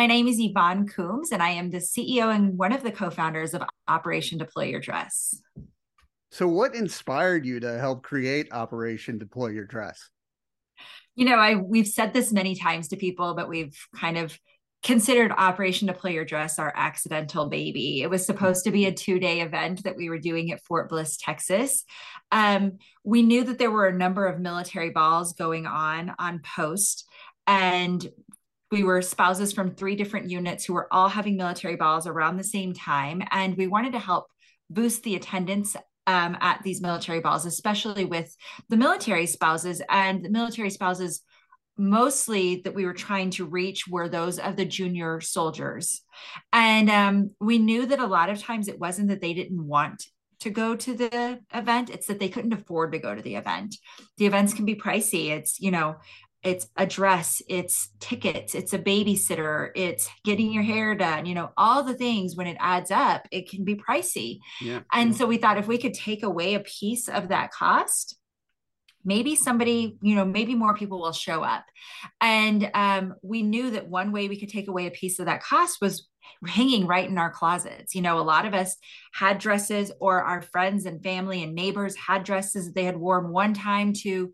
My name is Yvonne Coombs, and I am the CEO and one of the co founders of Operation Deploy Your Dress. So, what inspired you to help create Operation Deploy Your Dress? You know, I we've said this many times to people, but we've kind of considered Operation Deploy Your Dress our accidental baby. It was supposed to be a two day event that we were doing at Fort Bliss, Texas. Um, we knew that there were a number of military balls going on on post, and we were spouses from three different units who were all having military balls around the same time. And we wanted to help boost the attendance um, at these military balls, especially with the military spouses. And the military spouses mostly that we were trying to reach were those of the junior soldiers. And um, we knew that a lot of times it wasn't that they didn't want to go to the event, it's that they couldn't afford to go to the event. The events can be pricey. It's, you know, it's a dress, it's tickets, it's a babysitter, it's getting your hair done, you know, all the things when it adds up, it can be pricey. Yeah. And so we thought if we could take away a piece of that cost, maybe somebody you know maybe more people will show up and um, we knew that one way we could take away a piece of that cost was hanging right in our closets you know a lot of us had dresses or our friends and family and neighbors had dresses that they had worn one time to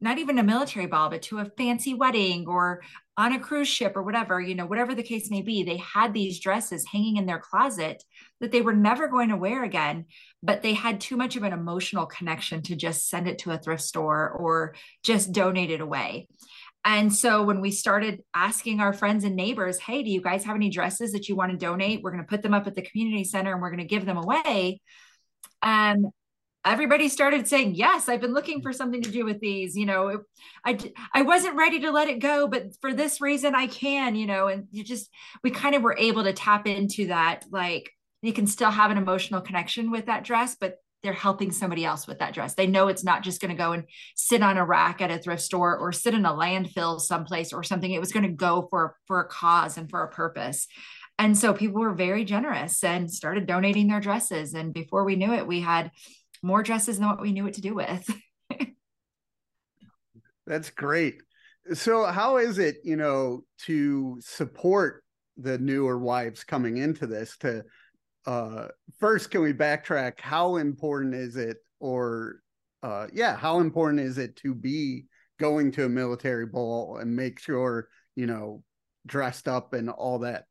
not even a military ball but to a fancy wedding or on a cruise ship or whatever you know whatever the case may be they had these dresses hanging in their closet that they were never going to wear again but they had too much of an emotional connection to just send it to a thrift store or just donate it away. And so when we started asking our friends and neighbors, hey, do you guys have any dresses that you want to donate? We're going to put them up at the community center and we're going to give them away. And everybody started saying, yes, I've been looking for something to do with these. You know, I, I wasn't ready to let it go, but for this reason I can, you know, and you just, we kind of were able to tap into that, like, you can still have an emotional connection with that dress, but they're helping somebody else with that dress. They know it's not just going to go and sit on a rack at a thrift store or sit in a landfill someplace or something. It was going to go for for a cause and for a purpose. And so people were very generous and started donating their dresses. And before we knew it, we had more dresses than what we knew what to do with. That's great. So how is it, you know, to support the newer wives coming into this to uh, first, can we backtrack? How important is it, or uh, yeah, how important is it to be going to a military ball and make sure you know dressed up and all that?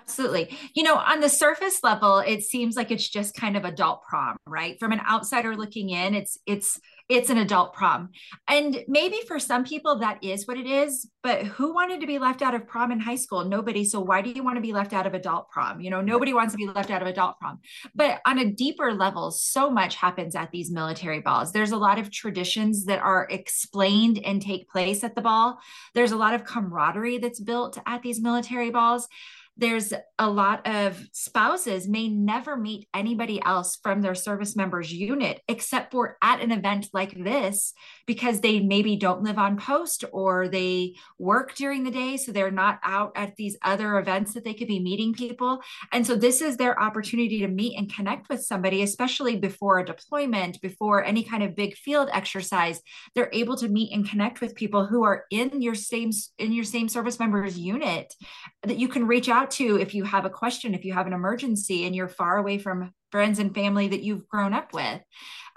Absolutely. You know, on the surface level, it seems like it's just kind of adult prom, right? From an outsider looking in, it's it's it's an adult prom. And maybe for some people that is what it is, but who wanted to be left out of prom in high school? Nobody. So why do you want to be left out of adult prom? You know, nobody wants to be left out of adult prom. But on a deeper level, so much happens at these military balls. There's a lot of traditions that are explained and take place at the ball. There's a lot of camaraderie that's built at these military balls there's a lot of spouses may never meet anybody else from their service members unit except for at an event like this because they maybe don't live on post or they work during the day so they're not out at these other events that they could be meeting people. And so this is their opportunity to meet and connect with somebody especially before a deployment before any kind of big field exercise. They're able to meet and connect with people who are in your same in your same service members unit that you can reach out out to if you have a question, if you have an emergency and you're far away from friends and family that you've grown up with.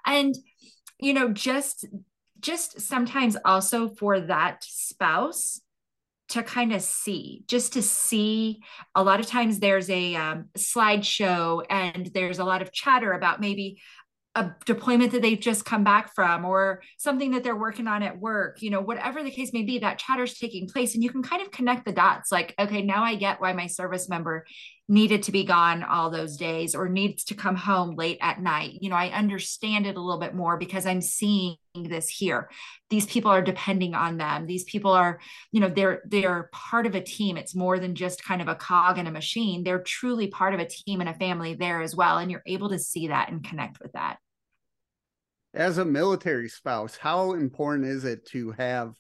And, you know, just just sometimes also for that spouse to kind of see just to see a lot of times there's a um, slideshow and there's a lot of chatter about maybe a deployment that they've just come back from or something that they're working on at work you know whatever the case may be that chatter's taking place and you can kind of connect the dots. Like okay now i get why my service member needed to be gone all those days or needs to come home late at night. You know i understand it a little bit more because i'm seeing this here. These people are depending on them. These people are you know they're they're part of a team. It's more than just kind of a cog in a machine. They're truly part of a team and a family there as well. And you're able to see that and connect with that as a military spouse, how important is it to have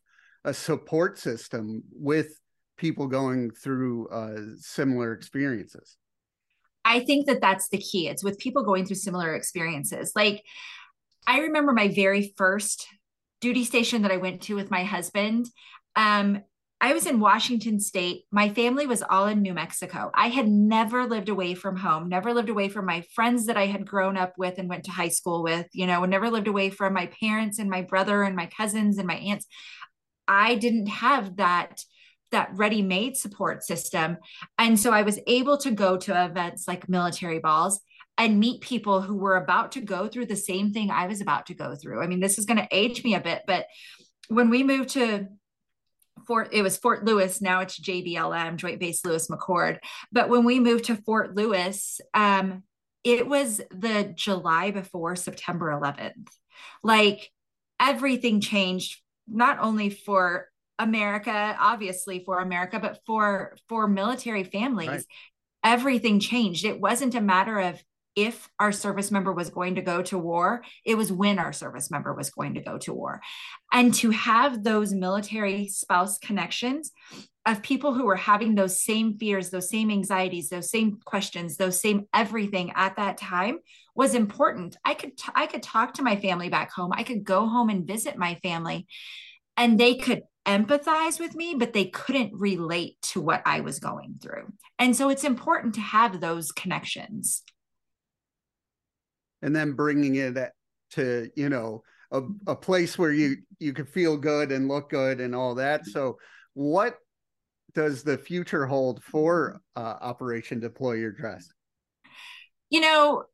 a support system with people going through uh, similar experiences? I think that that's the key. It's with people going through similar experiences. Like, I remember my very first duty station that I went to with my husband. Um, I was in Washington state. My family was all in New Mexico. I had never lived away from home, never lived away from my friends that I had grown up with and went to high school with, you know, never lived away from my parents and my brother and my cousins and my aunts. I didn't have that that ready-made support system. And so I was able to go to events like military balls and meet people who were about to go through the same thing I was about to go through. I mean, this is going to age me a bit, but when we moved to Fort, it was Fort Lewis. Now it's JBLM, Joint Base Lewis McChord. But when we moved to Fort Lewis, um, it was the July before September 11th. Like everything changed, not only for America, obviously for America, but for for military families. Right. Everything changed. It wasn't a matter of if our service member was going to go to war, it was when our service member was going to go to war. And to have those military spouse connections of people who were having those same fears, those same anxieties, those same questions, those same everything at that time was important. I could t- I could talk to my family back home. I could go home and visit my family and they could empathize with me, but they couldn't relate to what I was going through. And so it's important to have those connections and then bringing it to you know a, a place where you you could feel good and look good and all that. So what does the future hold for uh, operation deploy your dress? You know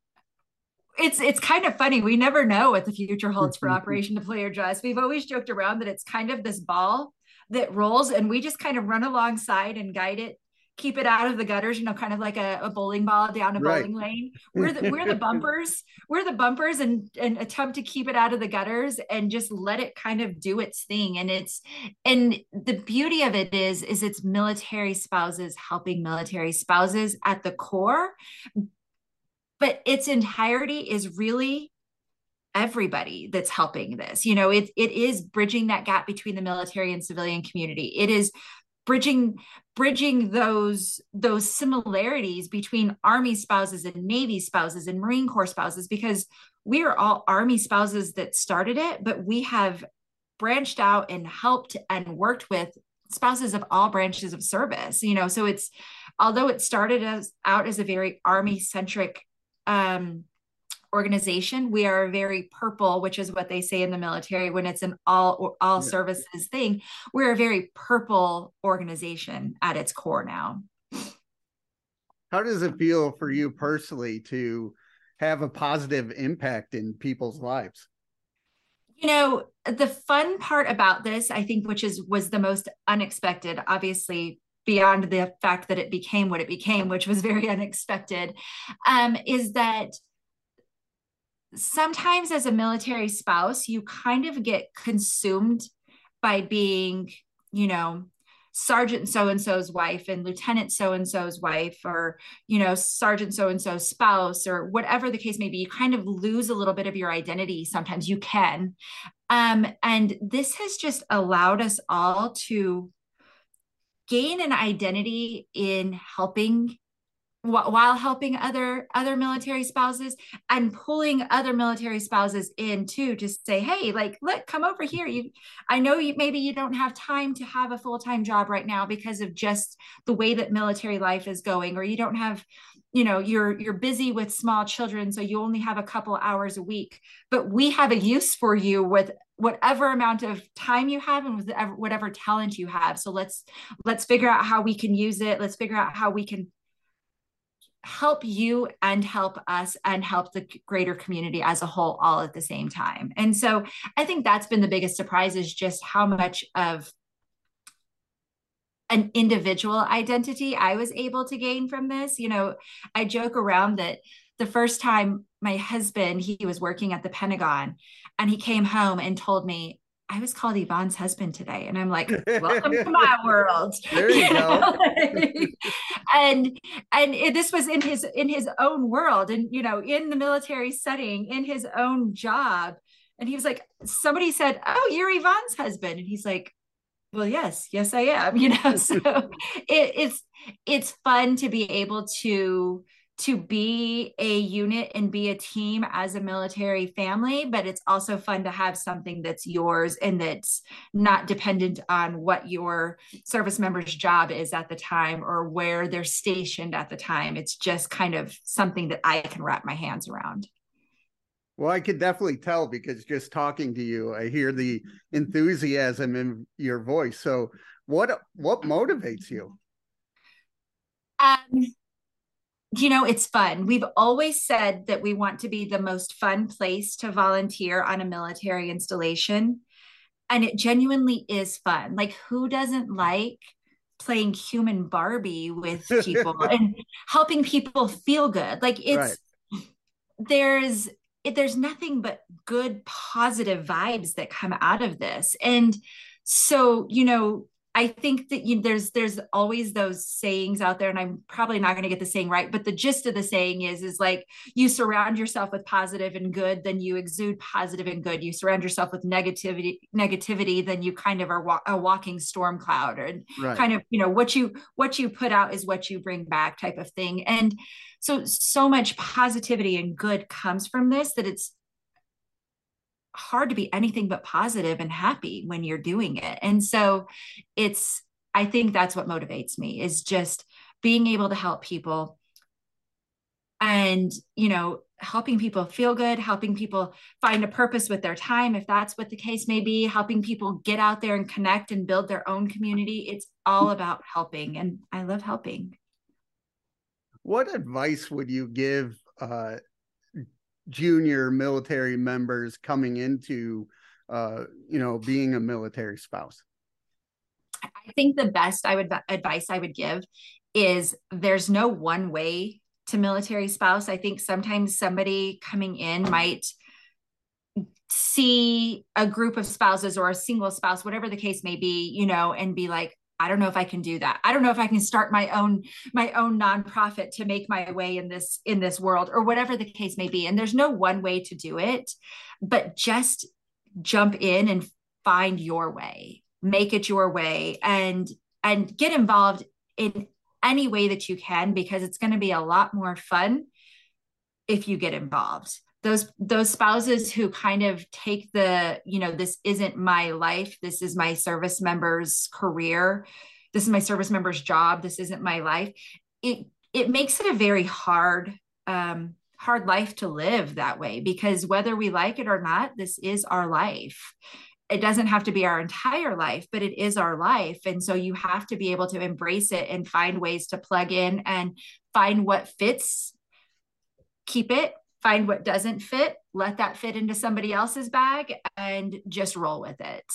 it's it's kind of funny. We never know what the future holds for operation deploy your dress. We've always joked around that it's kind of this ball that rolls and we just kind of run alongside and guide it keep it out of the gutters, you know, kind of like a, a bowling ball down a right. bowling lane. We're the we're the bumpers, we're the bumpers and and attempt to keep it out of the gutters and just let it kind of do its thing. And it's and the beauty of it is is it's military spouses helping military spouses at the core. But its entirety is really everybody that's helping this you know it, it is bridging that gap between the military and civilian community it is bridging bridging those those similarities between army spouses and navy spouses and marine corps spouses because we are all army spouses that started it but we have branched out and helped and worked with spouses of all branches of service you know? So it's although it started as out as a very army centric um organization. We are very purple, which is what they say in the military when it's an all all yeah. services thing. We're a very purple organization at its core now. How does it feel for you personally to have a positive impact in people's lives? You know, the fun part about this, I think, which is was the most unexpected, obviously beyond the fact that it became what it became, which was very unexpected, um, is that sometimes as a military spouse, you kind of get consumed by being, you know, sergeant so and so's wife and lieutenant so and so's wife or you know sergeant so and so's spouse or whatever the case may be. You kind of lose a little bit of your identity sometimes. You can. Um, and this has just allowed us all to gain an identity in helping while helping other other military spouses and pulling other military spouses in too to say hey like look come over here. You i know you maybe you don't have time to have a full-time job right now because of just the way that military life is going or you don't have you know you're you're busy with small children so you only have a couple hours a week. But we have a use for you with whatever amount of time you have and with whatever talent you have. So let's let's figure out how we can use it. Let's figure out how we can help you and help us and help the greater community as a whole all at the same time. And so I think that's been the biggest surprise is just how much of an individual identity I was able to gain from this. You know, I joke around that the first time my husband, he was working at the Pentagon and he came home and told me, I was called Yvonne's husband today. And I'm like, welcome to my world. There you, go. and and it, this was in his in his own world and you know, in the military setting, in his own job. And he was like, somebody said, Oh, you're Yvonne's husband. And he's like, Well, yes, yes, I am, you know. So it, it's it's fun to be able to to be a unit and be a team as a military family, but it's also fun to have something that's yours and that's not dependent on what your service member's job is at the time or where they're stationed at the time. It's just kind of something that I can wrap my hands around. Well, I could definitely tell because just talking to you, I hear the enthusiasm in your voice. So, what what motivates you? Um, you know, it's fun. We've always said that we want to be the most fun place to volunteer on a military installation. And it genuinely is fun. Like, who doesn't like playing human Barbie with people and helping people feel good? Like, it's right. there's it, there's nothing but good positive vibes that come out of this and so you know I think that you, there's there's always those sayings out there, and I'm probably not going to get the saying right, but the gist of the saying is is like you surround yourself with positive and good, then you exude positive and good. You surround yourself with negativity, negativity, then you kind of are wa- a walking storm cloud, or right. kind of you know what you what you put out is what you bring back, type of thing. And so so much positivity and good comes from this that it's hard to be anything but positive and happy when you're doing it. And so it's, I think that's what motivates me is just being able to help people and, you know, helping people feel good, helping people find a purpose with their time, if that's what the case may be, helping people get out there and connect and build their own community. It's all about helping. And I love helping. What advice would you give uh, junior military members coming into uh, you know being a military spouse? I think the best i would advice i would give is there's no one way to military spouse. I think sometimes somebody coming in might see a group of spouses or a single spouse whatever the case may be you know and be like I don't know if I can do that. I don't know if I can start my own my own nonprofit to make my way in this in this world or whatever the case may be. And there's no one way to do it, but just jump in and find your way. Make it your way and and get involved in any way that you can because it's going to be a lot more fun if you get involved those those spouses who kind of take the you know this isn't my life this is my service member's career this is my service member's job this isn't my life. It it makes it a very hard um hard life to live that way because whether we like it or not this is our life. It doesn't have to be our entire life but it is our life. And so you have to be able to embrace it and find ways to plug in and find what fits keep it find what doesn't fit, let that fit into somebody else's bag, and just roll with it.